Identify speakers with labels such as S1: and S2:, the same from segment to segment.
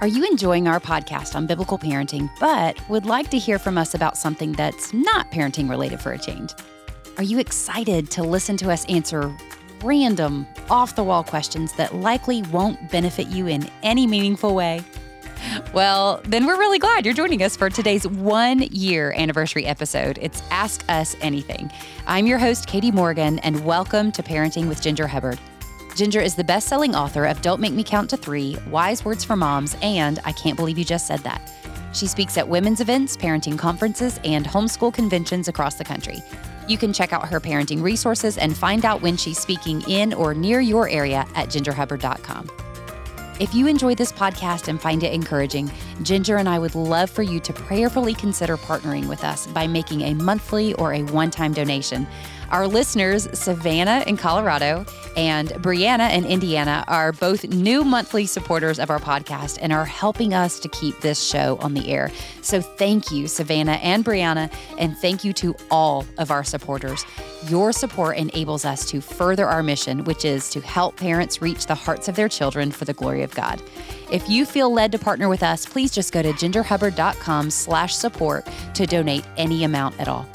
S1: Are you enjoying our podcast on biblical parenting, but would like to hear from us about something that's not parenting related for a change? Are you excited to listen to us answer random, off the wall questions that likely won't benefit you in any meaningful way? Well, then we're really glad you're joining us for today's one year anniversary episode. It's Ask Us Anything. I'm your host, Katie Morgan, and welcome to Parenting with Ginger Hubbard. Ginger is the best selling author of Don't Make Me Count to Three, Wise Words for Moms, and I Can't Believe You Just Said That. She speaks at women's events, parenting conferences, and homeschool conventions across the country. You can check out her parenting resources and find out when she's speaking in or near your area at gingerhubbard.com. If you enjoy this podcast and find it encouraging, Ginger and I would love for you to prayerfully consider partnering with us by making a monthly or a one time donation. Our listeners, Savannah in Colorado and Brianna in Indiana, are both new monthly supporters of our podcast and are helping us to keep this show on the air. So thank you, Savannah and Brianna, and thank you to all of our supporters. Your support enables us to further our mission, which is to help parents reach the hearts of their children for the glory of God. If you feel led to partner with us, please just go to gingerhubbard.com slash support to donate any amount at all.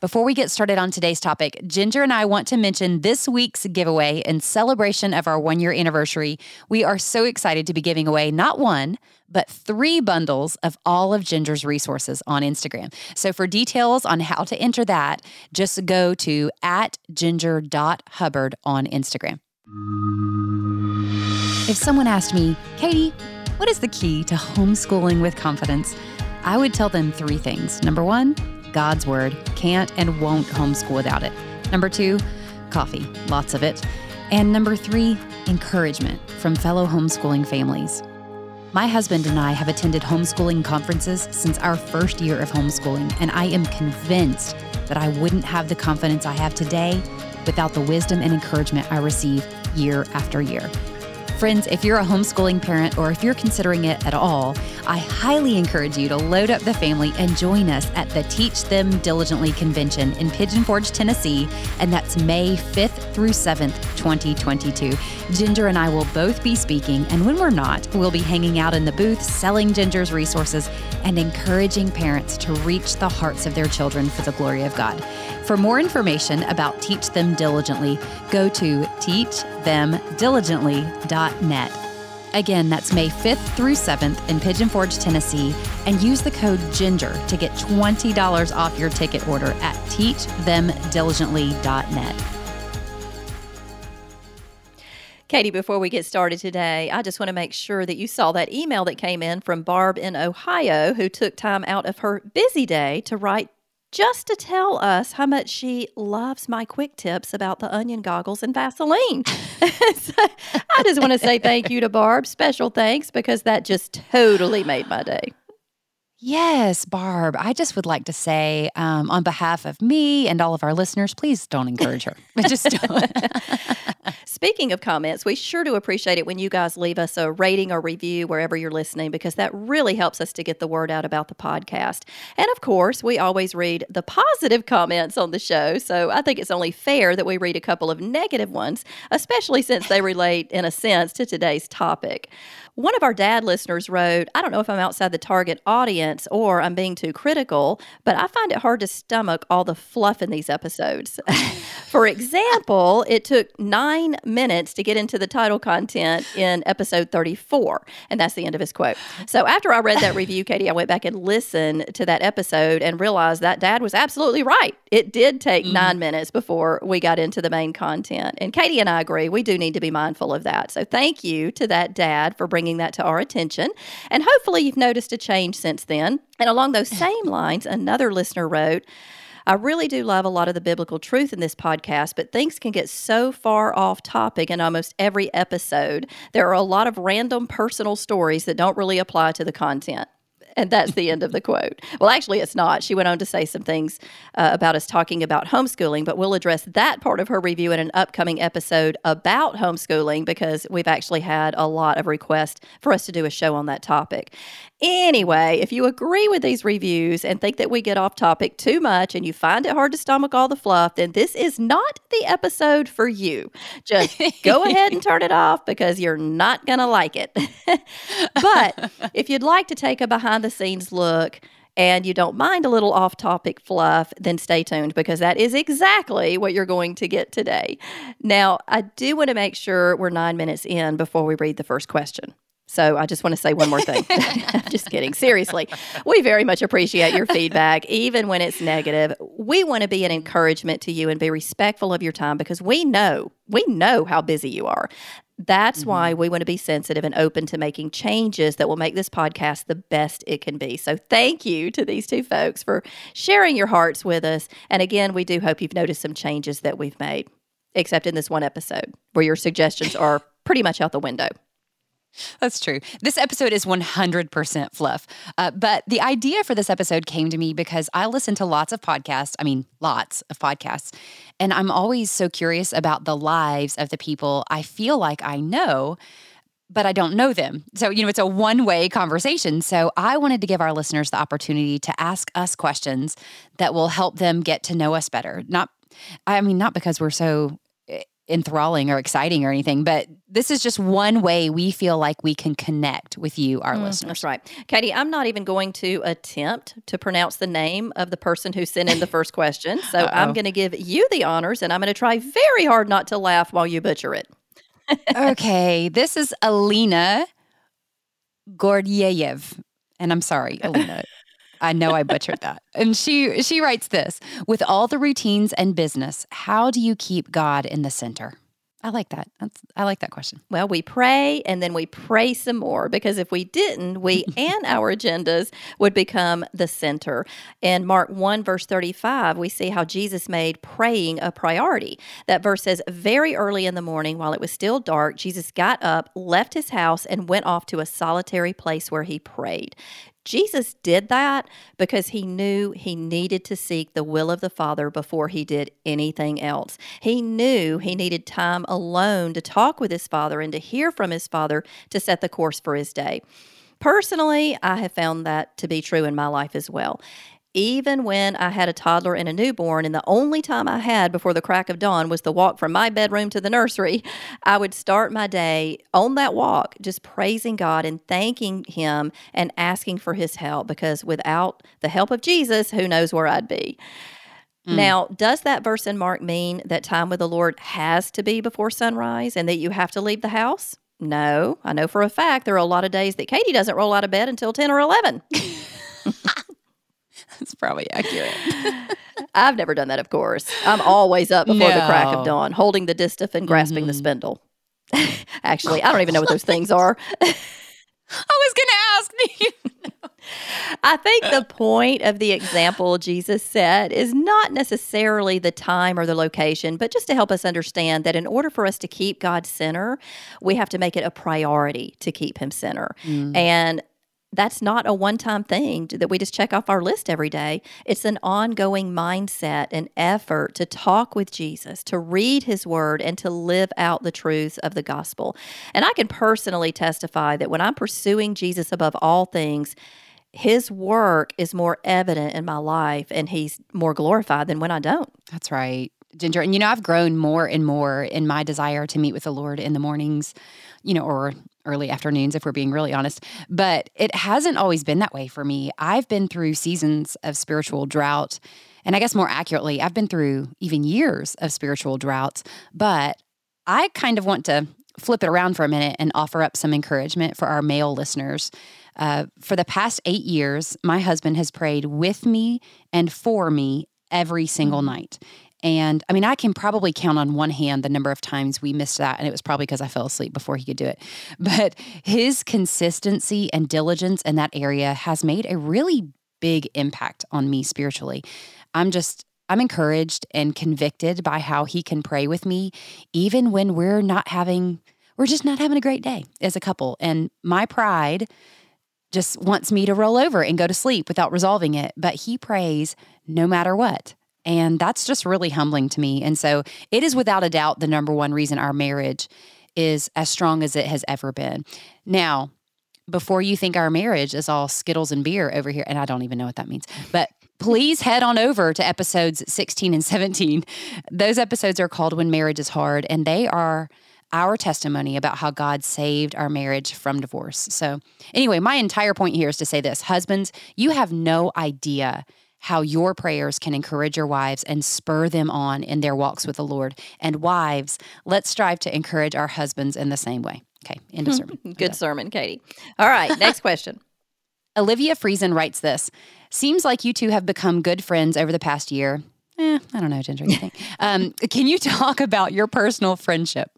S1: Before we get started on today's topic, Ginger and I want to mention this week's giveaway in celebration of our one year anniversary. We are so excited to be giving away not one, but three bundles of all of Ginger's resources on Instagram. So for details on how to enter that, just go to at ginger.hubbard on Instagram. If someone asked me, Katie, what is the key to homeschooling with confidence? I would tell them three things. Number one, God's Word. Can't and won't homeschool without it. Number two, coffee, lots of it. And number three, encouragement from fellow homeschooling families. My husband and I have attended homeschooling conferences since our first year of homeschooling, and I am convinced that I wouldn't have the confidence I have today without the wisdom and encouragement I receive year after year. Friends, if you're a homeschooling parent or if you're considering it at all, I highly encourage you to load up the family and join us at the Teach Them Diligently Convention in Pigeon Forge, Tennessee, and that's May 5th through 7th, 2022. Ginger and I will both be speaking, and when we're not, we'll be hanging out in the booth selling Ginger's resources and encouraging parents to reach the hearts of their children for the glory of God. For more information about Teach Them Diligently, go to Again, that's May 5th through 7th in Pigeon Forge, Tennessee, and use the code GINGER to get $20 off your ticket order at teachthemdiligently.net.
S2: Katie, before we get started today, I just want to make sure that you saw that email that came in from Barb in Ohio, who took time out of her busy day to write just to tell us how much she loves my quick tips about the onion goggles and Vaseline. so I just want to say thank you to Barb. Special thanks because that just totally made my day.
S1: Yes, Barb. I just would like to say, um, on behalf of me and all of our listeners, please don't encourage her. just don't.
S2: Speaking of comments, we sure do appreciate it when you guys leave us a rating or review wherever you're listening because that really helps us to get the word out about the podcast. And of course, we always read the positive comments on the show. So I think it's only fair that we read a couple of negative ones, especially since they relate, in a sense, to today's topic. One of our dad listeners wrote, I don't know if I'm outside the target audience or I'm being too critical, but I find it hard to stomach all the fluff in these episodes. For example, it took nine minutes to get into the title content in episode 34. And that's the end of his quote. So after I read that review, Katie, I went back and listened to that episode and realized that dad was absolutely right. It did take mm-hmm. nine minutes before we got into the main content. And Katie and I agree, we do need to be mindful of that. So thank you to that dad for bringing that to our attention. And hopefully you've noticed a change since then. And along those same lines, another listener wrote, I really do love a lot of the biblical truth in this podcast, but things can get so far off topic in almost every episode. There are a lot of random personal stories that don't really apply to the content. And that's the end of the quote. Well, actually, it's not. She went on to say some things uh, about us talking about homeschooling, but we'll address that part of her review in an upcoming episode about homeschooling because we've actually had a lot of requests for us to do a show on that topic. Anyway, if you agree with these reviews and think that we get off topic too much and you find it hard to stomach all the fluff, then this is not the episode for you. Just go ahead and turn it off because you're not going to like it. but if you'd like to take a behind the scenes look, and you don't mind a little off topic fluff, then stay tuned because that is exactly what you're going to get today. Now, I do want to make sure we're nine minutes in before we read the first question. So I just want to say one more thing. just kidding. Seriously, we very much appreciate your feedback, even when it's negative. We want to be an encouragement to you and be respectful of your time because we know, we know how busy you are. That's mm-hmm. why we want to be sensitive and open to making changes that will make this podcast the best it can be. So, thank you to these two folks for sharing your hearts with us. And again, we do hope you've noticed some changes that we've made, except in this one episode where your suggestions are pretty much out the window.
S1: That's true. This episode is 100% fluff. Uh, but the idea for this episode came to me because I listen to lots of podcasts. I mean, lots of podcasts. And I'm always so curious about the lives of the people I feel like I know, but I don't know them. So, you know, it's a one way conversation. So I wanted to give our listeners the opportunity to ask us questions that will help them get to know us better. Not, I mean, not because we're so enthralling or exciting or anything, but this is just one way we feel like we can connect with you, our mm, listeners.
S2: That's right. Katie, I'm not even going to attempt to pronounce the name of the person who sent in the first question. So Uh-oh. I'm going to give you the honors and I'm going to try very hard not to laugh while you butcher it.
S1: okay. This is Alina Gordyev. And I'm sorry, Alina. I know I butchered that. And she she writes this, with all the routines and business, how do you keep God in the center? I like that. That's, I like that question.
S2: Well, we pray and then we pray some more because if we didn't, we and our agendas would become the center. In Mark 1, verse 35, we see how Jesus made praying a priority. That verse says, Very early in the morning, while it was still dark, Jesus got up, left his house, and went off to a solitary place where he prayed. Jesus did that because he knew he needed to seek the will of the Father before he did anything else. He knew he needed time alone to talk with his Father and to hear from his Father to set the course for his day. Personally, I have found that to be true in my life as well even when I had a toddler and a newborn, and the only time I had before the crack of dawn was the walk from my bedroom to the nursery, I would start my day on that walk just praising God and thanking Him and asking for His help because without the help of Jesus, who knows where I'd be. Mm. Now, does that verse in Mark mean that time with the Lord has to be before sunrise and that you have to leave the house? No, I know for a fact there are a lot of days that Katie doesn't roll out of bed until 10 or 11.
S1: That's probably accurate.
S2: I've never done that, of course. I'm always up before no. the crack of dawn, holding the distaff and grasping mm-hmm. the spindle. Actually, I don't even know what those things are.
S1: I was going to ask.
S2: I think the point of the example Jesus set is not necessarily the time or the location, but just to help us understand that in order for us to keep God center, we have to make it a priority to keep Him center. Mm. And that's not a one time thing that we just check off our list every day. It's an ongoing mindset and effort to talk with Jesus, to read his word, and to live out the truths of the gospel. And I can personally testify that when I'm pursuing Jesus above all things, his work is more evident in my life and he's more glorified than when I don't.
S1: That's right. Ginger. And you know, I've grown more and more in my desire to meet with the Lord in the mornings, you know, or early afternoons, if we're being really honest. But it hasn't always been that way for me. I've been through seasons of spiritual drought. And I guess more accurately, I've been through even years of spiritual drought. But I kind of want to flip it around for a minute and offer up some encouragement for our male listeners. Uh, for the past eight years, my husband has prayed with me and for me every single mm-hmm. night. And I mean, I can probably count on one hand the number of times we missed that. And it was probably because I fell asleep before he could do it. But his consistency and diligence in that area has made a really big impact on me spiritually. I'm just, I'm encouraged and convicted by how he can pray with me, even when we're not having, we're just not having a great day as a couple. And my pride just wants me to roll over and go to sleep without resolving it, but he prays no matter what. And that's just really humbling to me. And so it is without a doubt the number one reason our marriage is as strong as it has ever been. Now, before you think our marriage is all Skittles and beer over here, and I don't even know what that means, but please head on over to episodes 16 and 17. Those episodes are called When Marriage is Hard, and they are our testimony about how God saved our marriage from divorce. So, anyway, my entire point here is to say this Husbands, you have no idea how your prayers can encourage your wives and spur them on in their walks with the Lord. And wives, let's strive to encourage our husbands in the same way. Okay, end of sermon.
S2: Good sermon, Katie. All right, next question.
S1: Olivia Friesen writes this Seems like you two have become good friends over the past year. Eh, I don't know, Ginger. You think? um, can you talk about your personal friendship?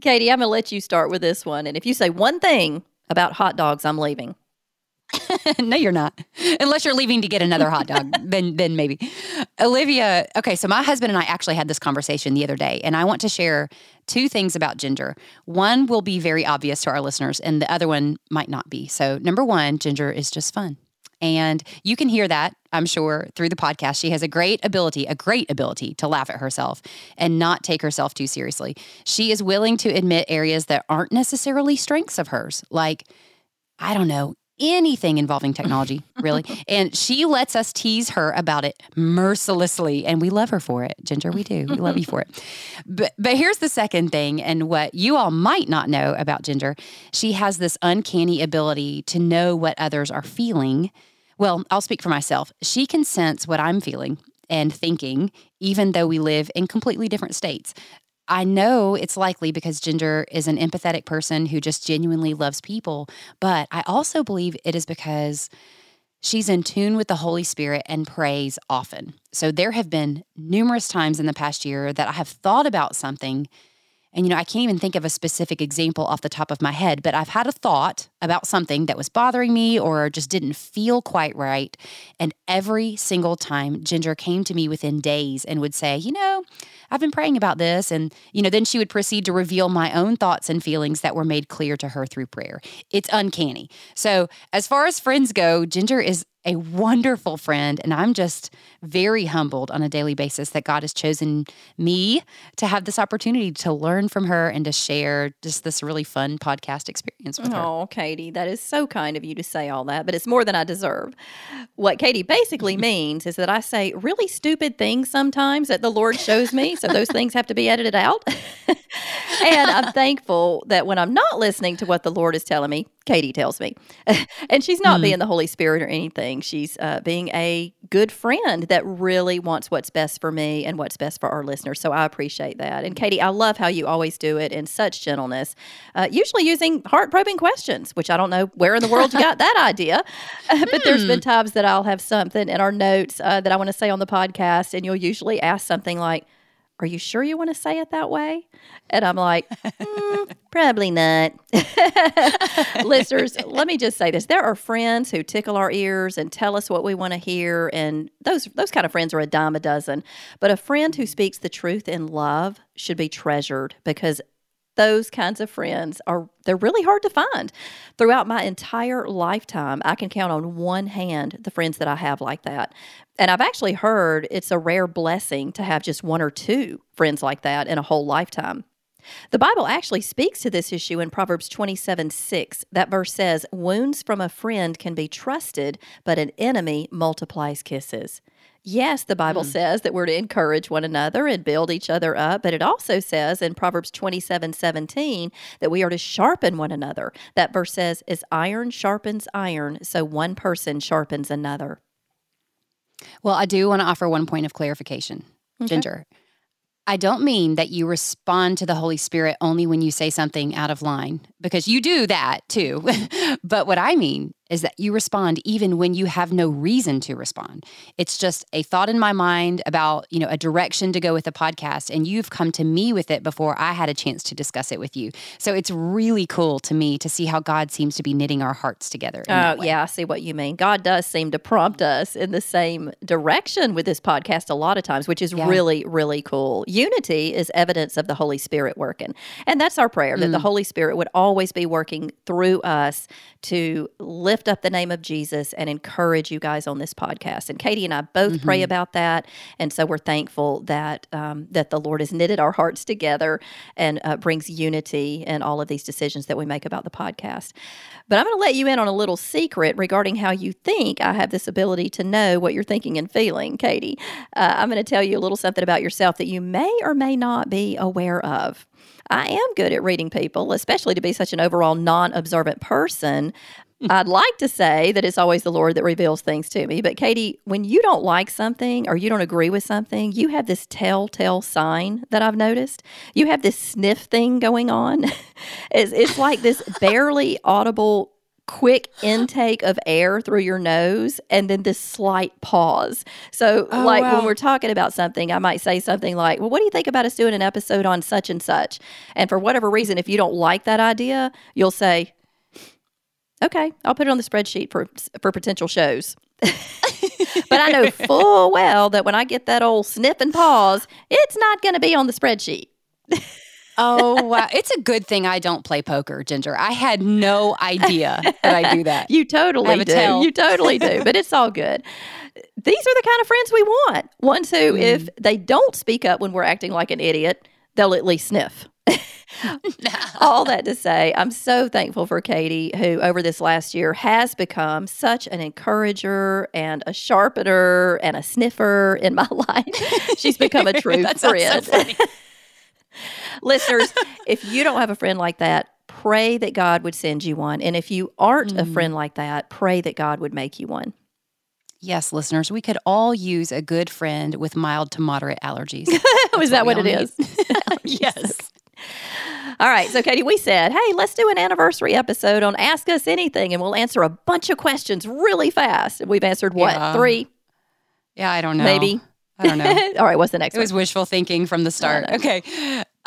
S2: Katie, I'm going to let you start with this one. And if you say one thing about hot dogs, I'm leaving.
S1: no, you're not. Unless you're leaving to get another hot dog, then then maybe. Olivia, okay, so my husband and I actually had this conversation the other day, and I want to share two things about Ginger. One will be very obvious to our listeners, and the other one might not be. So, number one, Ginger is just fun. And you can hear that, I'm sure, through the podcast. She has a great ability, a great ability to laugh at herself and not take herself too seriously. She is willing to admit areas that aren't necessarily strengths of hers, like, I don't know, anything involving technology, really. and she lets us tease her about it mercilessly. And we love her for it. Ginger, we do. We love you for it. But, but here's the second thing, and what you all might not know about Ginger she has this uncanny ability to know what others are feeling. Well, I'll speak for myself. She can sense what I'm feeling and thinking, even though we live in completely different states. I know it's likely because Ginger is an empathetic person who just genuinely loves people, but I also believe it is because she's in tune with the Holy Spirit and prays often. So there have been numerous times in the past year that I have thought about something and, you know, I can't even think of a specific example off the top of my head, but I've had a thought about something that was bothering me or just didn't feel quite right. And every single time, Ginger came to me within days and would say, you know, I've been praying about this. And, you know, then she would proceed to reveal my own thoughts and feelings that were made clear to her through prayer. It's uncanny. So, as far as friends go, Ginger is a wonderful friend. And I'm just very humbled on a daily basis that God has chosen me to have this opportunity to learn from her and to share just this really fun podcast experience with
S2: her.
S1: Oh,
S2: Katie, that is so kind of you to say all that, but it's more than I deserve. What Katie basically means is that I say really stupid things sometimes that the Lord shows me. So those things have to be edited out. and I'm thankful that when I'm not listening to what the Lord is telling me, Katie tells me. and she's not mm. being the Holy Spirit or anything. She's uh, being a good friend that really wants what's best for me and what's best for our listeners. So I appreciate that. And Katie, I love how you always do it in such gentleness, uh, usually using heart probing questions, which I don't know where in the world you got that idea. but there's been hmm. times that I'll have something in our notes uh, that I want to say on the podcast, and you'll usually ask something like, are you sure you want to say it that way? And I'm like, mm, probably not. Listeners, let me just say this. There are friends who tickle our ears and tell us what we want to hear. And those, those kind of friends are a dime a dozen. But a friend who speaks the truth in love should be treasured because those kinds of friends are they're really hard to find throughout my entire lifetime i can count on one hand the friends that i have like that and i've actually heard it's a rare blessing to have just one or two friends like that in a whole lifetime the Bible actually speaks to this issue in Proverbs 27 6. That verse says, Wounds from a friend can be trusted, but an enemy multiplies kisses. Yes, the Bible mm. says that we're to encourage one another and build each other up, but it also says in Proverbs 27 17 that we are to sharpen one another. That verse says, As iron sharpens iron, so one person sharpens another.
S1: Well, I do want to offer one point of clarification, okay. Ginger. I don't mean that you respond to the Holy Spirit only when you say something out of line, because you do that too. but what I mean is that you respond even when you have no reason to respond. It's just a thought in my mind about, you know, a direction to go with the podcast and you've come to me with it before I had a chance to discuss it with you. So it's really cool to me to see how God seems to be knitting our hearts together.
S2: Oh, yeah, I see what you mean. God does seem to prompt us in the same direction with this podcast a lot of times, which is yeah. really really cool. Unity is evidence of the Holy Spirit working. And that's our prayer mm. that the mm. Holy Spirit would always be working through us to lift lift up the name of Jesus and encourage you guys on this podcast. And Katie and I both mm-hmm. pray about that, and so we're thankful that um, that the Lord has knitted our hearts together and uh, brings unity in all of these decisions that we make about the podcast. But I'm going to let you in on a little secret regarding how you think I have this ability to know what you're thinking and feeling, Katie. Uh, I'm going to tell you a little something about yourself that you may or may not be aware of. I am good at reading people, especially to be such an overall non observant person. I'd like to say that it's always the Lord that reveals things to me. But Katie, when you don't like something or you don't agree with something, you have this telltale sign that I've noticed. You have this sniff thing going on. it's, it's like this barely audible quick intake of air through your nose and then this slight pause. So, oh, like wow. when we're talking about something, I might say something like, Well, what do you think about us doing an episode on such and such? And for whatever reason, if you don't like that idea, you'll say, Okay, I'll put it on the spreadsheet for, for potential shows. but I know full well that when I get that old sniff and pause, it's not going to be on the spreadsheet
S1: oh wow! It's a good thing I don't play poker, Ginger. I had no idea that I do that.
S2: you totally do. Tell. You totally do. But it's all good. These are the kind of friends we want. Ones who, mm. if they don't speak up when we're acting like an idiot, they'll at least sniff. All that to say, I'm so thankful for Katie, who over this last year has become such an encourager and a sharpener and a sniffer in my life. She's become a true friend. So Listeners, if you don't have a friend like that, pray that God would send you one. And if you aren't mm. a friend like that, pray that God would make you one.
S1: Yes, listeners, we could all use a good friend with mild to moderate allergies.
S2: is that what, what it is?
S1: yes.
S2: All right. So, Katie, we said, hey, let's do an anniversary episode on Ask Us Anything, and we'll answer a bunch of questions really fast. We've answered what, yeah. three?
S1: Yeah, I don't know.
S2: Maybe.
S1: I don't know.
S2: All right, what's the next
S1: it
S2: one?
S1: was wishful thinking from the start. Okay.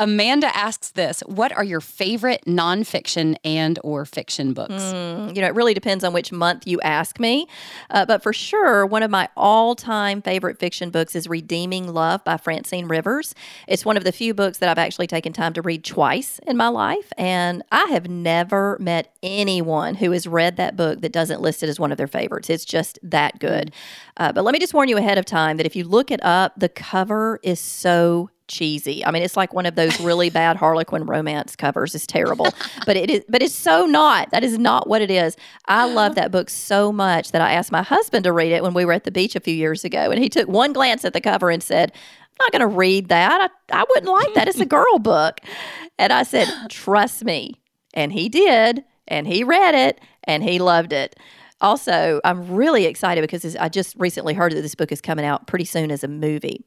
S1: Amanda asks this What are your favorite nonfiction and or fiction books?
S2: Mm, you know, it really depends on which month you ask me. Uh, but for sure, one of my all time favorite fiction books is Redeeming Love by Francine Rivers. It's one of the few books that I've actually taken time to read twice in my life. And I have never met anyone who has read that book that doesn't list it as one of their favorites. It's just that good. Uh, but let me just warn you ahead of time that if you look it up, the cover is so cheesy. I mean, it's like one of those really bad Harlequin romance covers. It's terrible, but it is. But it's so not. That is not what it is. I love that book so much that I asked my husband to read it when we were at the beach a few years ago, and he took one glance at the cover and said, "I'm not going to read that. I, I wouldn't like that. It's a girl book." And I said, "Trust me," and he did, and he read it, and he loved it. Also, I'm really excited because I just recently heard that this book is coming out pretty soon as a movie.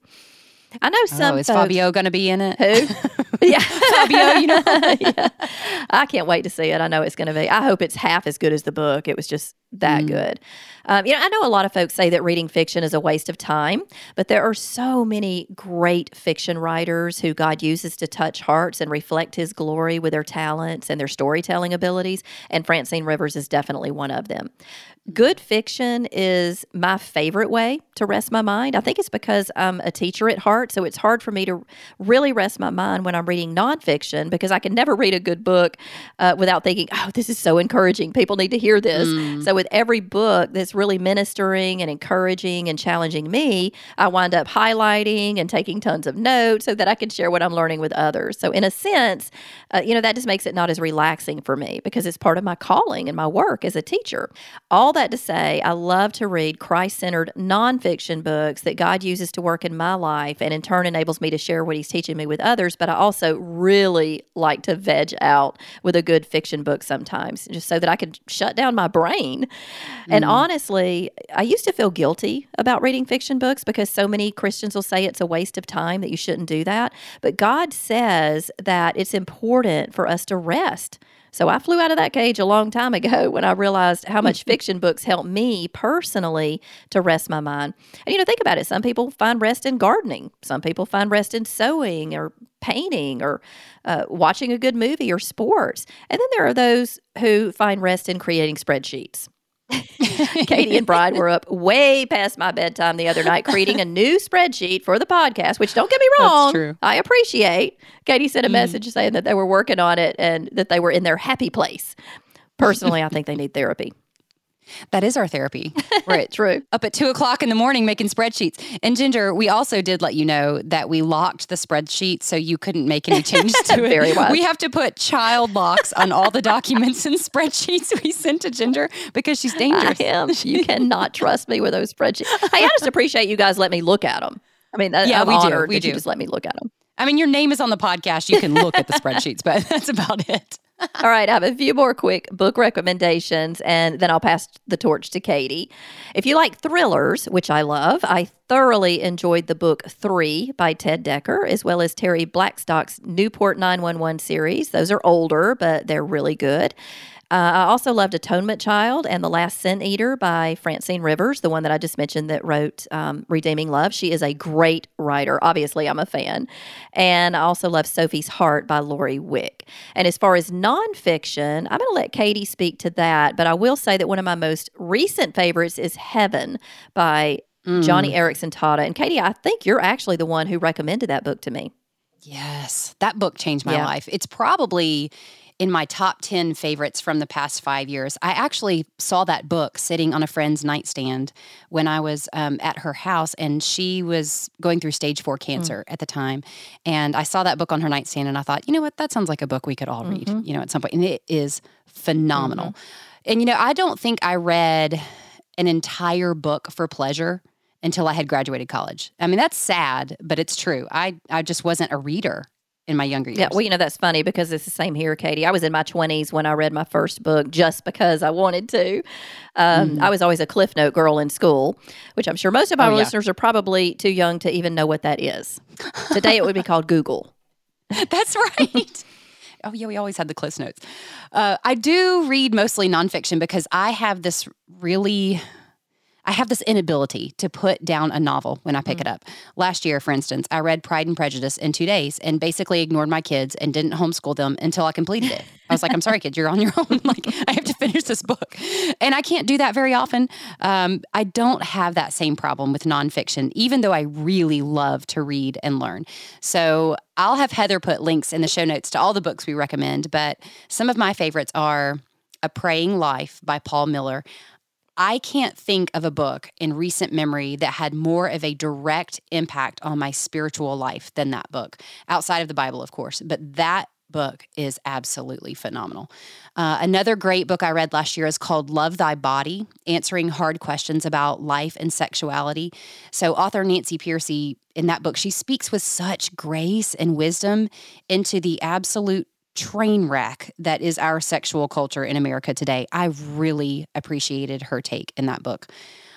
S2: I know some.
S1: Oh, is
S2: folks,
S1: Fabio going to be in it?
S2: Who? yeah, Fabio. You know. yeah. I can't wait to see it. I know it's going to be. I hope it's half as good as the book. It was just that mm. good. Um, you know, I know a lot of folks say that reading fiction is a waste of time, but there are so many great fiction writers who God uses to touch hearts and reflect His glory with their talents and their storytelling abilities. And Francine Rivers is definitely one of them. Good fiction is my favorite way to rest my mind. I think it's because I'm a teacher at heart, so it's hard for me to really rest my mind when I'm reading nonfiction because I can never read a good book uh, without thinking, oh, this is so encouraging. People need to hear this. Mm. So, with every book that's really ministering and encouraging and challenging me, I wind up highlighting and taking tons of notes so that I can share what I'm learning with others. So, in a sense, uh, you know, that just makes it not as relaxing for me because it's part of my calling and my work as a teacher. All that to say, I love to read Christ centered nonfiction books that God uses to work in my life and in turn enables me to share what He's teaching me with others. But I also really like to veg out with a good fiction book sometimes, just so that I can shut down my brain. Mm. And honestly, I used to feel guilty about reading fiction books because so many Christians will say it's a waste of time, that you shouldn't do that. But God says that it's important for us to rest so I flew out of that cage a long time ago when I realized how much fiction books help me personally to rest my mind. And you know, think about it. Some people find rest in gardening. Some people find rest in sewing or painting or uh, watching a good movie or sports. And then there are those who find rest in creating spreadsheets. Katie and Bride were up way past my bedtime the other night creating a new spreadsheet for the podcast, which don't get me wrong, I appreciate. Katie sent a mm. message saying that they were working on it and that they were in their happy place. Personally, I think they need therapy.
S1: That is our therapy. We're
S2: True.
S1: up at two o'clock in the morning making spreadsheets. And Ginger, we also did let you know that we locked the spreadsheet so you couldn't make any changes to it.
S2: Very well.
S1: We have to put child locks on all the documents and spreadsheets we sent to Ginger because she's dangerous.
S2: I am. You cannot trust me with those spreadsheets. Hey, I just appreciate you guys let me look at them. I mean,
S1: Yeah,
S2: I'm
S1: we do. We do.
S2: just let me look at them.
S1: I mean, your name is on the podcast. You can look at the spreadsheets, but that's about it.
S2: All right, I have a few more quick book recommendations, and then I'll pass the torch to Katie. If you like thrillers, which I love, I thoroughly enjoyed the book Three by Ted Dekker, as well as Terri Blackstock's Newpointe 911 series. Those are older, but they're really good. Uh, I also loved Atonement Child and The Last Sin Eater by Francine Rivers, the one that I just mentioned that wrote um, Redeeming Love. She is a great writer. Obviously, I'm a fan. And I also love Sophie's Heart by Lori Wick. And as far as nonfiction, I'm going to let Katie speak to that. But I will say that one of my most recent favorites is Heaven by Joni Eareckson Tada. And Katie, I think you're actually the one who recommended that book to me.
S1: Yes, that book changed my
S2: Yeah.
S1: life. It's probably in my top 10 favorites from the past five years. I actually saw that book sitting on a friend's nightstand when I was um, at her house, and she was going through stage four hmm. cancer at the time. And I saw that book on her nightstand, and I thought, you know what? That sounds like a book we could all read, mm-hmm. you know, at some point. And it is phenomenal. Mm-hmm. And, you know, I don't think I read an entire book for pleasure until I had graduated college. I mean, that's sad, but it's true. I, I just wasn't a reader in my younger years.
S2: Yeah, well, you know, that's funny because it's the same here, Katie. I was in my 20s when I read my first book just because I wanted to. Um, I was always a Cliff Note girl in school, which I'm sure most of our
S1: Oh, yeah.
S2: listeners are probably too young to even know what that is. Today it would be called Google.
S1: That's right. oh, yeah, we always had the Cliff Notes. Uh, I do read mostly nonfiction because I have this really. I have this inability to put down a novel when I pick it up. Last year, for instance, I read Pride and Prejudice in two days and basically ignored my kids and didn't homeschool them until I completed it. I was like, I'm sorry, kids, you're on your own. like, I have to finish this book. And I can't do that very often. Um, I don't have that same problem with nonfiction, even though I really love to read and learn. So I'll have Heather put links in the show notes to all the books we recommend, but some of my favorites are A Praying Life by Paul Miller. I can't think of a book in recent memory that had more of a direct impact on my spiritual life than that book, outside of the Bible, of course. But that book is absolutely phenomenal. Uh, another great book I read last year is called Love Thy Body, answering hard questions about life and sexuality. So, author Nancy Pearcey, in that book, she speaks with such grace and wisdom into the absolute train wreck that is our sexual culture in America today. I really appreciated her take in that book.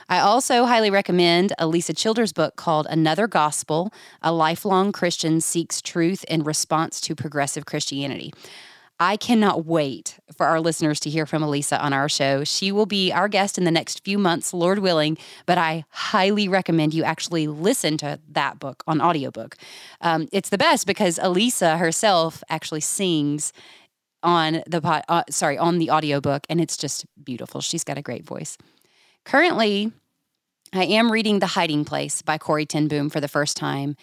S1: I also highly recommend Alisa Childers book called Another Gospel A Lifelong Christian Seeks Truth in Response to Progressive Christianity. I cannot wait for our listeners to hear from Alisa on our show. She will be our guest in the next few months, Lord willing, but I highly recommend you actually listen to that book on audiobook. Um, it's the best because Alisa herself actually sings on the pod, uh, sorry, on the audiobook and it's just beautiful. She's got a great voice. Currently, I am reading The Hiding Place by Corrie ten Boom for the first time,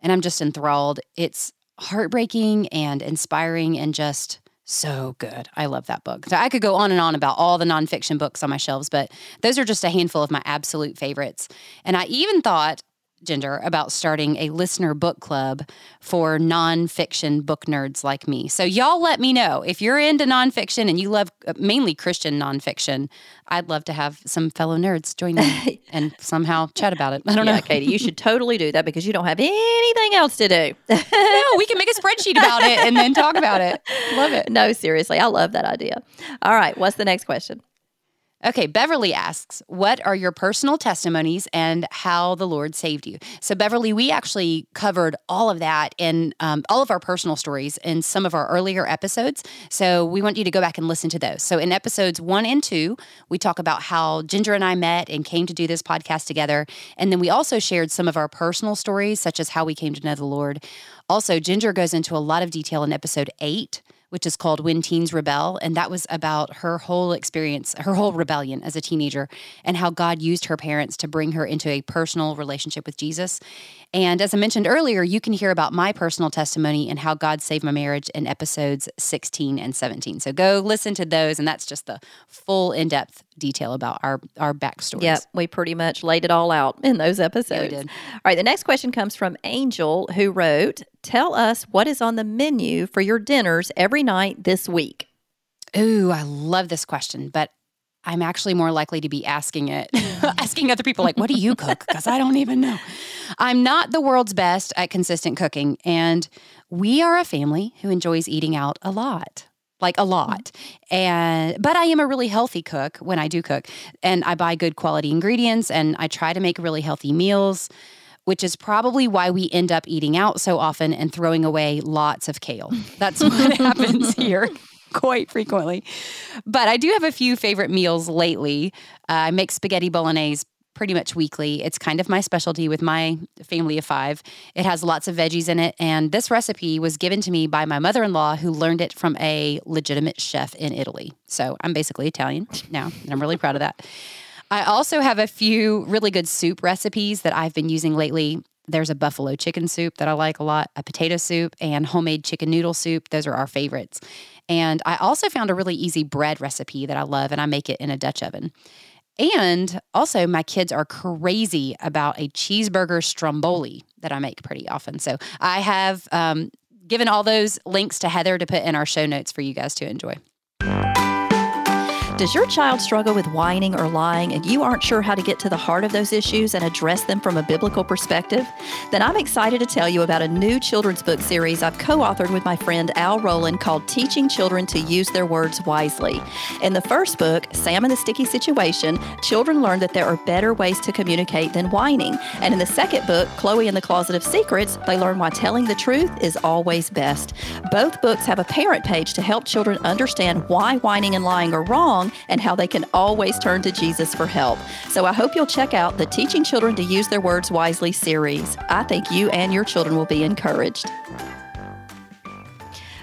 S1: and I'm just enthralled. It's heartbreaking and inspiring and just so good. I love that book. So I could go on and on about all the nonfiction books on my shelves, but those are just a handful of my absolute favorites. And I even thought, Ginger, about starting a listener book club for nonfiction book nerds like me. So y'all let me know if you're into nonfiction and you love uh, mainly Christian nonfiction. I'd love to have some fellow nerds join me and somehow chat about it. I don't
S2: Yeah,
S1: know.
S2: Katie, you should totally do that because you don't have anything else to do.
S1: no, we can make a spreadsheet about it and then talk about it. Love it.
S2: no, seriously, I love that idea. All right, what's the next question?
S1: Okay, Beverly asks, What are your personal testimonies and how the Lord saved you? So, Beverly, we actually covered all of that in um, all of our personal stories in some of our earlier episodes. So, we want you to go back and listen to those. So, in episodes one and two, we talk about how Ginger and I met and came to do this podcast together. And then we also shared some of our personal stories, such as how we came to know the Lord. Also, Ginger goes into a lot of detail in episode eight which is called When Teens Rebel. And that was about her whole experience, her whole rebellion as a teenager, and how God used her parents to bring her into a personal relationship with Jesus. And as I mentioned earlier, you can hear about my personal testimony and how God saved my marriage in episodes 16 and 17. So go listen to those, and that's just the full in depth detail about our, our backstories.
S2: Yep, we pretty much laid it all out in those episodes.
S1: did.
S2: All right, the next question comes from Angel, who wrote, Tell us what is on the menu for your dinners every night this week.
S1: Ooh, I love this question, but I'm actually more likely to be asking it, asking other people, like, what do you cook? Because I don't even know. I'm not the world's best at consistent cooking. And we are a family who enjoys eating out a lot. Like a lot. And but I am a really healthy cook when I do cook. And I buy good quality ingredients and I try to make really healthy meals, which is probably why we end up eating out so often and throwing away lots of kale. That's what happens here quite frequently. But I do have a few favorite meals lately. Uh, I make spaghetti bolognese pretty much weekly. It's kind of my specialty with my family of five. It has lots of veggies in it. And this recipe was given to me by my mother in law, who learned it from a legitimate chef in Italy. So I'm basically Italian now, and I'm really proud of that. I also have a few really good soup recipes that I've been using lately. There's a buffalo chicken soup that I like a lot, a potato soup, and homemade chicken noodle soup. Those are our favorites. And I also found a really easy bread recipe that I love, and I make it in a Dutch oven. And also, my kids are crazy about a cheeseburger stromboli that I make pretty often. So I have um, given all those links to Heather to put in our show notes for you guys to enjoy.
S2: Does your child struggle with whining or lying and you aren't sure how to get to the heart of those issues and address them from a biblical perspective? Then I'm excited to tell you about a new children's book series I've co authored with my friend Al Rowland called Teaching Children to Use Their Words Wisely. In the first book, Sam and the Sticky Situation, children learn that there are better ways to communicate than whining. And in the second book, Chloe and the Closet of Secrets, they learn why telling the truth is always best. Both books have a parent page to help children understand why whining and lying are wrong and how they can always turn to Jesus for help. So I hope you'll check out the Teaching Children to Use Their Words Wisely series. I think you and your children will be encouraged.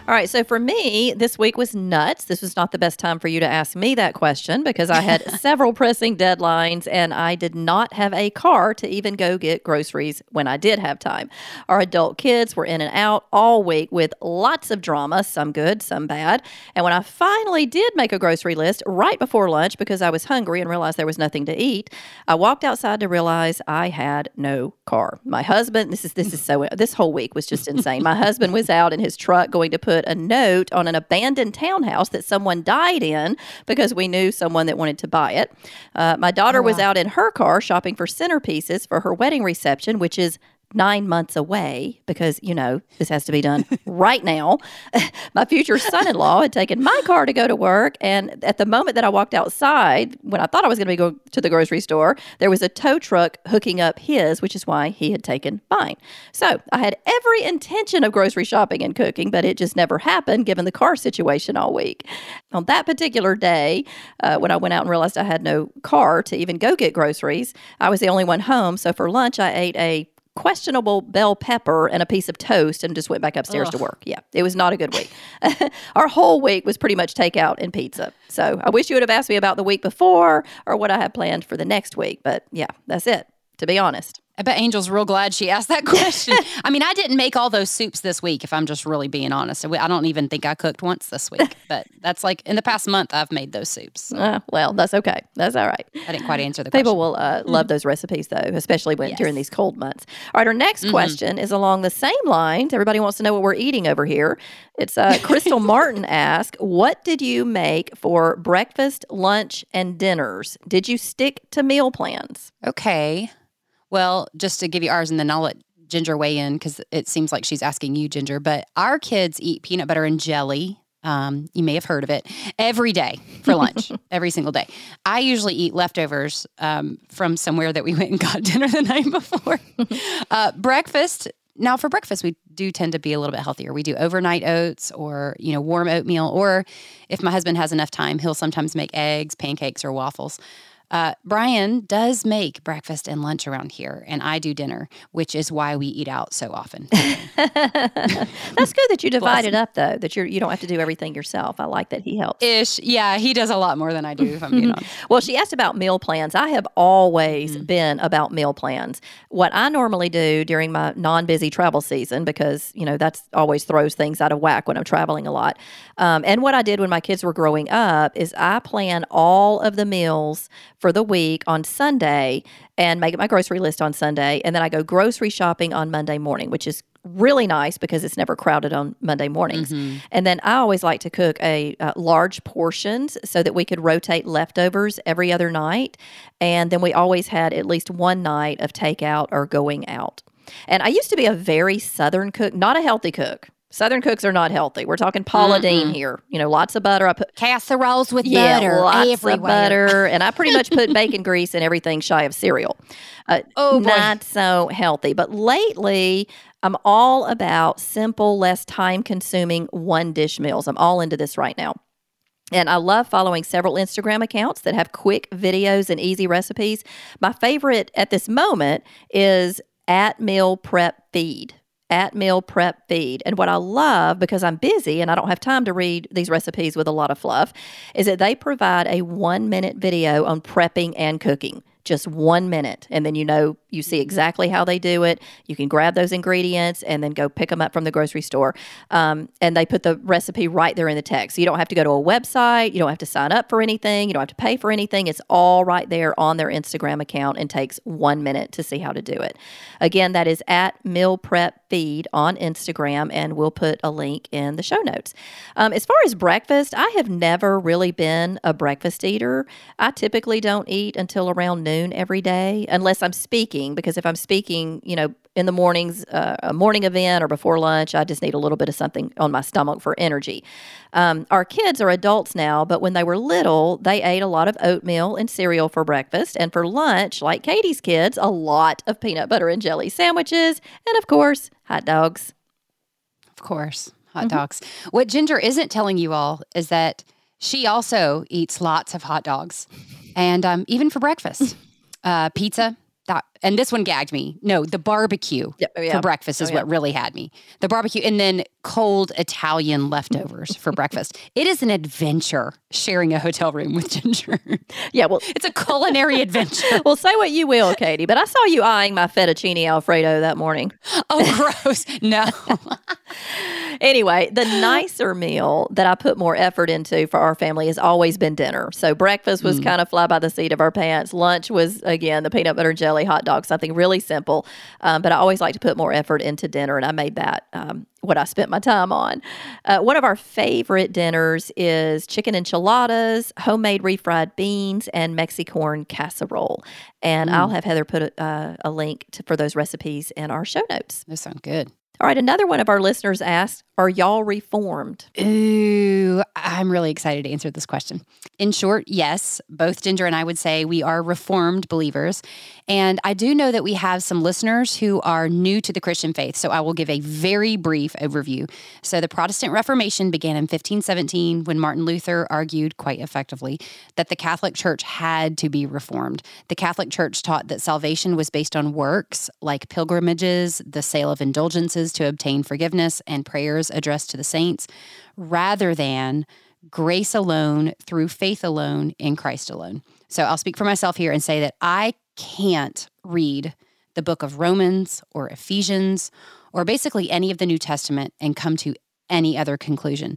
S2: All right, so for me, this week was nuts. This was not the best time for you to ask me that question because I had several pressing deadlines and I did not have a car to even go get groceries when I did have time. Our adult kids were in and out all week with lots of drama, some good, some bad. And when I finally did make a grocery list right before lunch because I was hungry and realized there was nothing to eat, I walked outside to realize I had no car. My husband, this is this is so this whole week was just insane. My husband was out in his truck going to put a note on an abandoned townhouse that someone died in because we knew someone that wanted to buy it. Uh, my daughter was out in her car shopping for centerpieces for her wedding reception, which is nine months away because, you know, this has to be done right now. my future son in law had taken my car to go to work. And at the moment that I walked outside, when I thought I was going to be going to the grocery store, there was a tow truck hooking up his, which is why he had taken mine. So I had every intention of grocery shopping and cooking, but it just never happened given the car situation all week. On that particular day, uh, when I went out and realized I had no car to even go get groceries, I was the only one home. So for lunch, I ate a questionable bell pepper and a piece of toast and just went back upstairs to work. Yeah, it was not a good week. Our whole week was pretty much takeout and pizza. So I wish you would have asked me about the week before or what I had planned for the next week. But yeah, that's it, to be honest.
S1: I bet Angel's real glad she asked that question. I mean, I didn't make all those soups this week, if I'm just really being honest. I don't even think I cooked once this week, but that's like in the past month, I've made those soups.
S2: Uh, well, that's okay. That's all right.
S1: I didn't quite answer the
S2: People
S1: question.
S2: will uh, love those recipes, though, especially when during these cold months. All right, our next question is along the same lines. Everybody wants to know what we're eating over here. It's uh, Crystal Martin asked, "What did you make for breakfast, lunch, and dinners? Did you stick to meal plans?"
S1: Okay. Well, just to give you ours, and then I'll let Ginger weigh in because it seems like she's asking you, Ginger. But our kids eat peanut butter and jelly. Um, you may have heard of it every day for lunch, every single day. I usually eat leftovers um, from somewhere that we went and got dinner the night before. uh, breakfast. Now, for breakfast, we do tend to be a little bit healthier. We do overnight oats or, you know, warm oatmeal. Or if my husband has enough time, he'll sometimes make eggs, pancakes, or waffles. Uh, Brian does make breakfast and lunch around here, and I do dinner, which is why we eat out so often.
S2: That's good that you divide it up, though. That you're you don't have to do everything yourself. I like that he helps.
S1: Ish, yeah, he does a lot more than I do. If I'm being honest.
S2: Well, she asked about meal plans. I have always
S1: Mm-hmm.
S2: been about meal plans. What I normally do during my non-busy travel season, because you know that's always throws things out of whack when I'm traveling a lot. Um, and what I did when my kids were growing up is I plan all of the meals for the week on Sunday and make my grocery list on Sunday, and then I go grocery shopping on Monday morning, which is really nice because it's never crowded on Monday mornings. And then I always like to cook a uh, large portions so that we could rotate leftovers every other night. And then we always had at least one night of takeout or going out. And I used to be a very southern cook, not a healthy cook. Southern cooks are not healthy. We're talking Paula Deen here. You know, lots of butter. I put
S1: Casseroles with
S2: yeah,
S1: butter
S2: lots
S1: everywhere.
S2: of butter, and I pretty much put bacon grease in everything shy of cereal. Uh,
S1: Oh, boy.
S2: not so healthy. But lately, I'm all about simple, less time consuming one dish meals. I'm all into this right now. And I love following several Instagram accounts that have quick videos and easy recipes. My favorite at this moment is at Meal Prep Feed. At Meal Prep Feed. And what I love, because I'm busy and I don't have time to read these recipes with a lot of fluff, is that they provide a one minute video on prepping and cooking. Just one minute. And then you know, you see exactly how they do it. You can grab those ingredients and then go pick them up from the grocery store. Um, and they put the recipe right there in the text. So you don't have to go to a website. You don't have to sign up for anything. You don't have to pay for anything. It's all right there on their Instagram account and takes one minute to see how to do it. Again, that is at Meal Prep Feed on Instagram, and we'll put a link in the show notes. Um, as far as breakfast, I have never really been a breakfast eater. I typically don't eat until around noon every day, unless I'm speaking, because if I'm speaking, you know, in the mornings, uh, a morning event or before lunch, I just need a little bit of something on my stomach for energy. Um, our kids are adults now, but when they were little, they ate a lot of oatmeal and cereal for breakfast. And for lunch, like Katy's kids, a lot of peanut butter and jelly sandwiches. And of course, hot dogs.
S1: Of course, hot dogs. What Ginger isn't telling you all is that she also eats lots of hot dogs, and um, even for breakfast, uh, pizza. That, and this one gagged me. No, the barbecue
S2: Yeah, oh, yeah.
S1: for breakfast oh, is
S2: Oh, yeah.
S1: what really had me. The barbecue, and then cold Italian leftovers for breakfast. It is an adventure sharing a hotel room with Ginger.
S2: Yeah, well,
S1: it's a culinary adventure.
S2: well, say what you will, Katy, but I saw you eyeing my fettuccine alfredo that morning.
S1: Oh, gross! No,
S2: Anyway, the nicer meal that I put more effort into for our family has always been dinner. So breakfast was hmm. kind of fly by the seat of our pants. Lunch was again the peanut butter jelly hot dog, something really simple. Um, but I always like to put more effort into dinner, and I made that um, what I spent my time on. Uh, one of our favorite dinners is chicken enchiladas, homemade refried beans, and Mexicorn casserole. And I'll have Heather put a, uh, a link to, for those recipes in our show notes.
S1: those sound good.
S2: All right, another one of our listeners asked, Are y'all reformed?
S1: Ooh, I'm really excited to answer this question. In short, yes, both Ginger and I would say we are reformed believers. And I do know that we have some listeners who are new to the Christian faith. So I will give a very brief overview. So the Protestant Reformation began in 1517 when Martin Luther argued quite effectively that the Catholic Church had to be reformed. The Catholic Church taught that salvation was based on works like pilgrimages, the sale of indulgences to obtain forgiveness, and prayers addressed to the saints, rather than grace alone through faith alone in Christ alone. So I'll speak for myself here and say that I can't read the book of Romans or Ephesians or basically any of the New Testament and come to any other conclusion.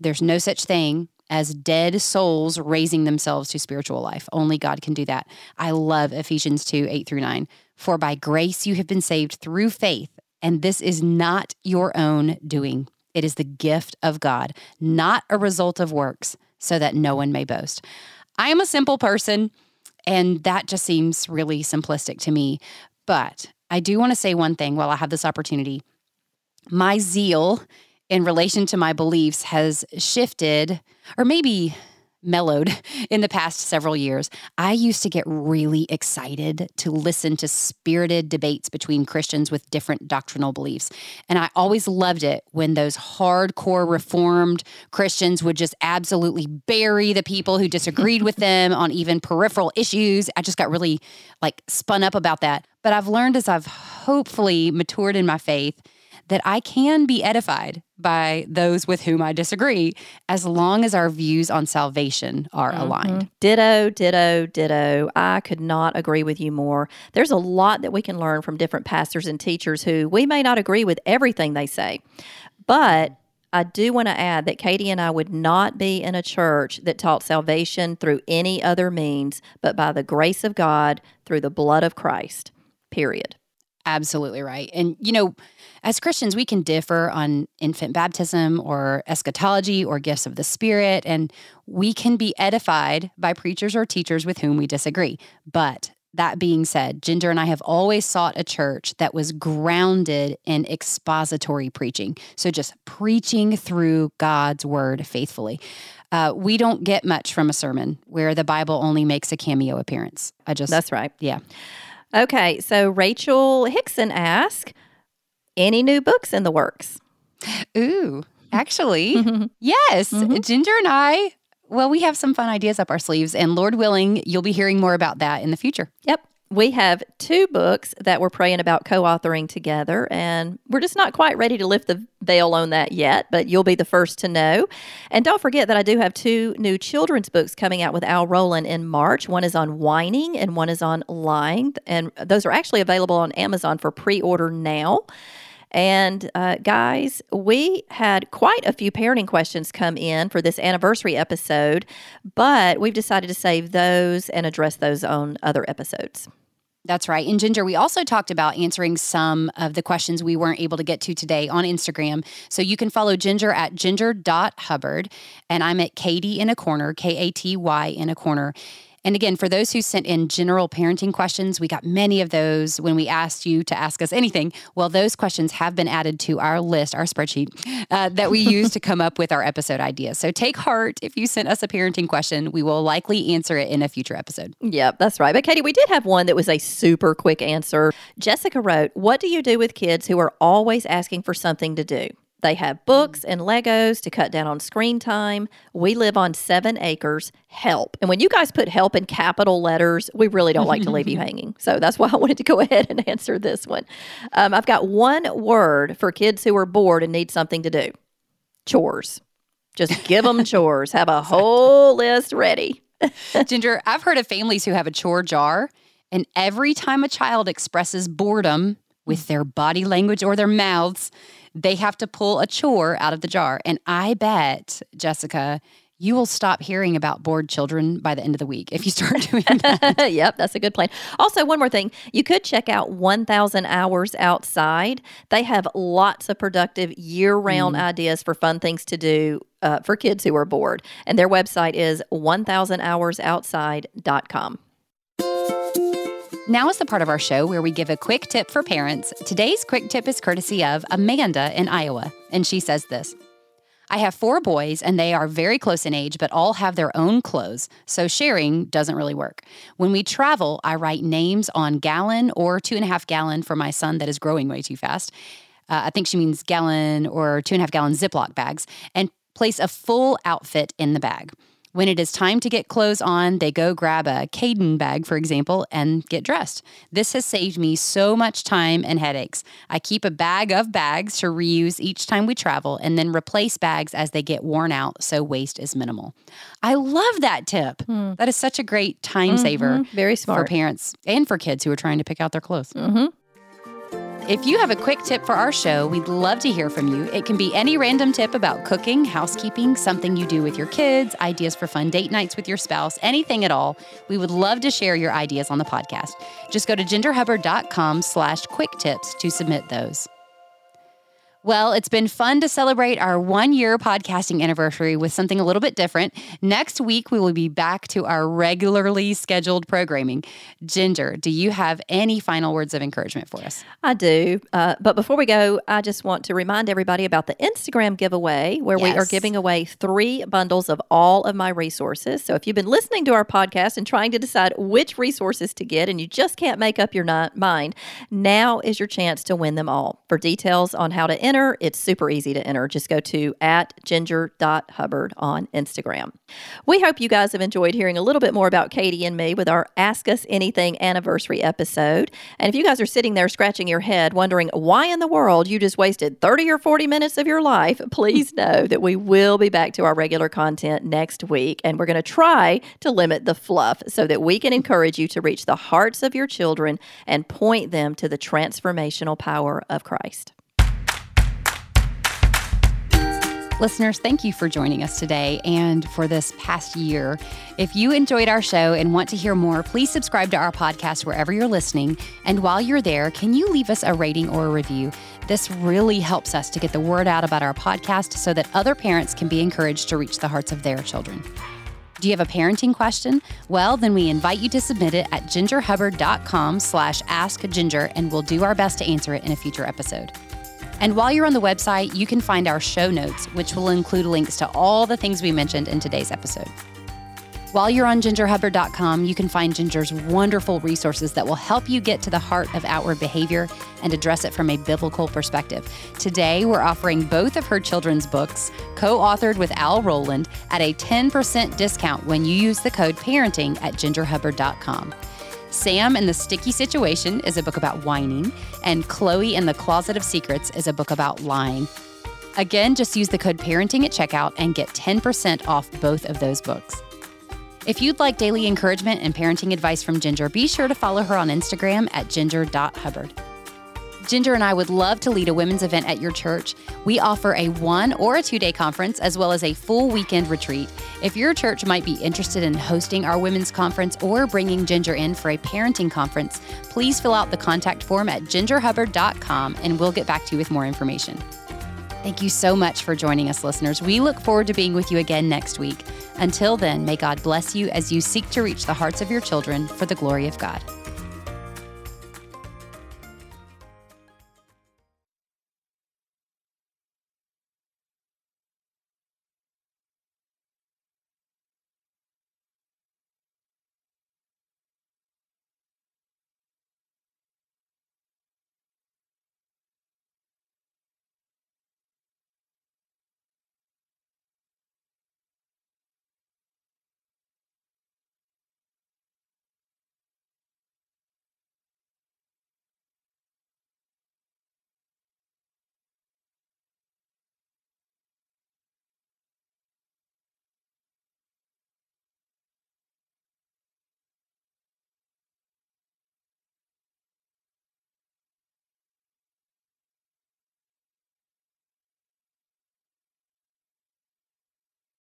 S1: There's no such thing as dead souls raising themselves to spiritual life. Only God can do that. I love Ephesians 2 8 through 9. For by grace you have been saved through faith, and this is not your own doing. It is the gift of God, not a result of works, so that no one may boast. I am a simple person, and that just seems really simplistic to me. But I do want to say one thing while I have this opportunity. My zeal in relation to my beliefs has shifted, or maybe mellowed in the past several years. I used to get really excited to listen to spirited debates between Christians with different doctrinal beliefs. And I always loved it when those hardcore reformed Christians would just absolutely bury the people who disagreed with them on even peripheral issues. I just got really like spun up about that. But I've learned as I've hopefully matured in my faith that I can be edified by those with whom I disagree as long as our views on salvation are mm-hmm. aligned.
S2: Ditto, ditto, ditto. I could not agree with you more. There's a lot that we can learn from different pastors and teachers who we may not agree with everything they say, but I do want to add that Katy and I would not be in a church that taught salvation through any other means but by the grace of God through the blood of Christ, period.
S1: Absolutely right. And, you know, as Christians, we can differ on infant baptism or eschatology or gifts of the Spirit, and we can be edified by preachers or teachers with whom we disagree. But that being said, Ginger and I have always sought a church that was grounded in expository preaching. So just preaching through God's word faithfully. Uh, we don't get much from a sermon where the Bible only makes a cameo appearance. I just.
S2: That's right.
S1: Yeah.
S2: Okay. So Rachel Hickson asked, any new books in the works?
S1: Ooh, actually, yes. Mm-hmm. Ginger and I, well, we have some fun ideas up our sleeves, and Lord willing, you'll be hearing more about that in the future.
S2: Yep. We have two books that we're praying about co authoring together, and we're just not quite ready to lift the veil on that yet, but you'll be the first to know. And don't forget that I do have two new children's books coming out with Al Roland in March. One is on whining, and one is on lying. And those are actually available on Amazon for pre order now. And uh, guys, we had quite a few parenting questions come in for this anniversary episode, but we've decided to save those and address those on other episodes.
S1: That's right. And Ginger, we also talked about answering some of the questions we weren't able to get to today on Instagram. So you can follow Ginger at ginger.hubbard, and I'm at Katy in a corner, K A T Y in a corner. And again, for those who sent in general parenting questions, we got many of those when we asked you to ask us anything. Well, those questions have been added to our list, our spreadsheet uh, that we use to come up with our episode ideas. So take heart if you sent us a parenting question. We will likely answer it in a future episode.
S2: Yep, that's right. But Katy, we did have one that was a super quick answer. Jessica wrote, What do you do with kids who are always asking for something to do? They have books and Legos to cut down on screen time. We live on seven acres. Help. And when you guys put help in capital letters, we really don't like to leave you hanging. So that's why I wanted to go ahead and answer this one. Um, I've got one word for kids who are bored and need something to do chores. Just give them chores. Have a whole list ready.
S1: Ginger, I've heard of families who have a chore jar, and every time a child expresses boredom with their body language or their mouths, they have to pull a chore out of the jar. And I bet, Jessica, you will stop hearing about bored children by the end of the week if you start doing that.
S2: yep, that's a good plan. Also, one more thing you could check out 1000 Hours Outside. They have lots of productive year round mm. ideas for fun things to do uh, for kids who are bored. And their website is 1000hoursoutside.com.
S1: Now is the part of our show where we give a quick tip for parents. Today's quick tip is courtesy of Amanda in Iowa, and she says this. I have four boys, and they are very close in age, but all have their own clothes, so sharing doesn't really work. When we travel, I write names on gallon or two and a half gallon for my son that is growing way too fast. Uh, I think she means gallon or two and a half gallon Ziploc bags, and place a full outfit in the bag. When it is time to get clothes on, they go grab a Caden bag, for example, and get dressed. This has saved me so much time and headaches. I keep a bag of bags to reuse each time we travel and then replace bags as they get worn out so waste is minimal. I love that tip. Hmm. That is such a great time saver.
S2: Mm-hmm. Very smart.
S1: For parents and for kids who are trying to pick out their clothes.
S2: Mm-hmm.
S1: If you have a quick tip for our show, we'd love to hear from you. It can be any random tip about cooking, housekeeping, something you do with your kids, ideas for fun date nights with your spouse, anything at all. We would love to share your ideas on the podcast. Just go to gingerhubbard.com slash quick tips to submit those. Well, it's been fun to celebrate our one year podcasting anniversary with something a little bit different. Next week, we will be back to our regularly scheduled programming. Ginger, do you have any final words of encouragement for us?
S2: I do. Uh, but before we go, I just want to remind everybody about the Instagram giveaway where we are giving away three bundles of all of my resources. So if you've been listening to our podcast and trying to decide which resources to get and you just can't make up your mind, now is your chance to win them all. For details on how to enter, it's super easy to enter. Just go to at ginger.hubbard on Instagram. We hope you guys have enjoyed hearing a little bit more about Katy and me with our Ask Us Anything anniversary episode. And if you guys are sitting there scratching your head, wondering why in the world you just wasted 30 or 40 minutes of your life, please know that we will be back to our regular content next week. And we're going to try to limit the fluff so that we can encourage you to reach the hearts of your children and point them to the transformational power of Christ.
S1: Listeners, thank you for joining us today and for this past year. If you enjoyed our show and want to hear more, please subscribe to our podcast wherever you're listening. And while you're there, can you leave us a rating or a review? This really helps us to get the word out about our podcast so that other parents can be encouraged to reach the hearts of their children. Do you have a parenting question? Well, then we invite you to submit it at gingerhubbard.com slash askginger and we'll do our best to answer it in a future episode. And while you're on the website, you can find our show notes, which will include links to all the things we mentioned in today's episode. While you're on gingerhubbard.com, you can find Ginger's wonderful resources that will help you get to the heart of outward behavior and address it from a biblical perspective. Today, we're offering both of her children's books, co authored with Al Roland, at a 10% discount when you use the code parenting at gingerhubbard.com. Sam and the Sticky Situation is a book about whining, and Chloe and the Closet of Secrets is a book about lying. Again, just use the code parenting at checkout and get 10% off both of those books. If you'd like daily encouragement and parenting advice from Ginger, be sure to follow her on Instagram at ginger.hubbard. Ginger and I would love to lead a women's event at your church. We offer a one or a two day conference as well as a full weekend retreat. If your church might be interested in hosting our women's conference or bringing Ginger in for a parenting conference, please fill out the contact form at gingerhubbard.com and we'll get back to you with more information. Thank you so much for joining us, listeners. We look forward to being with you again next week. Until then, may God bless you as you seek to reach the hearts of your children for the glory of God.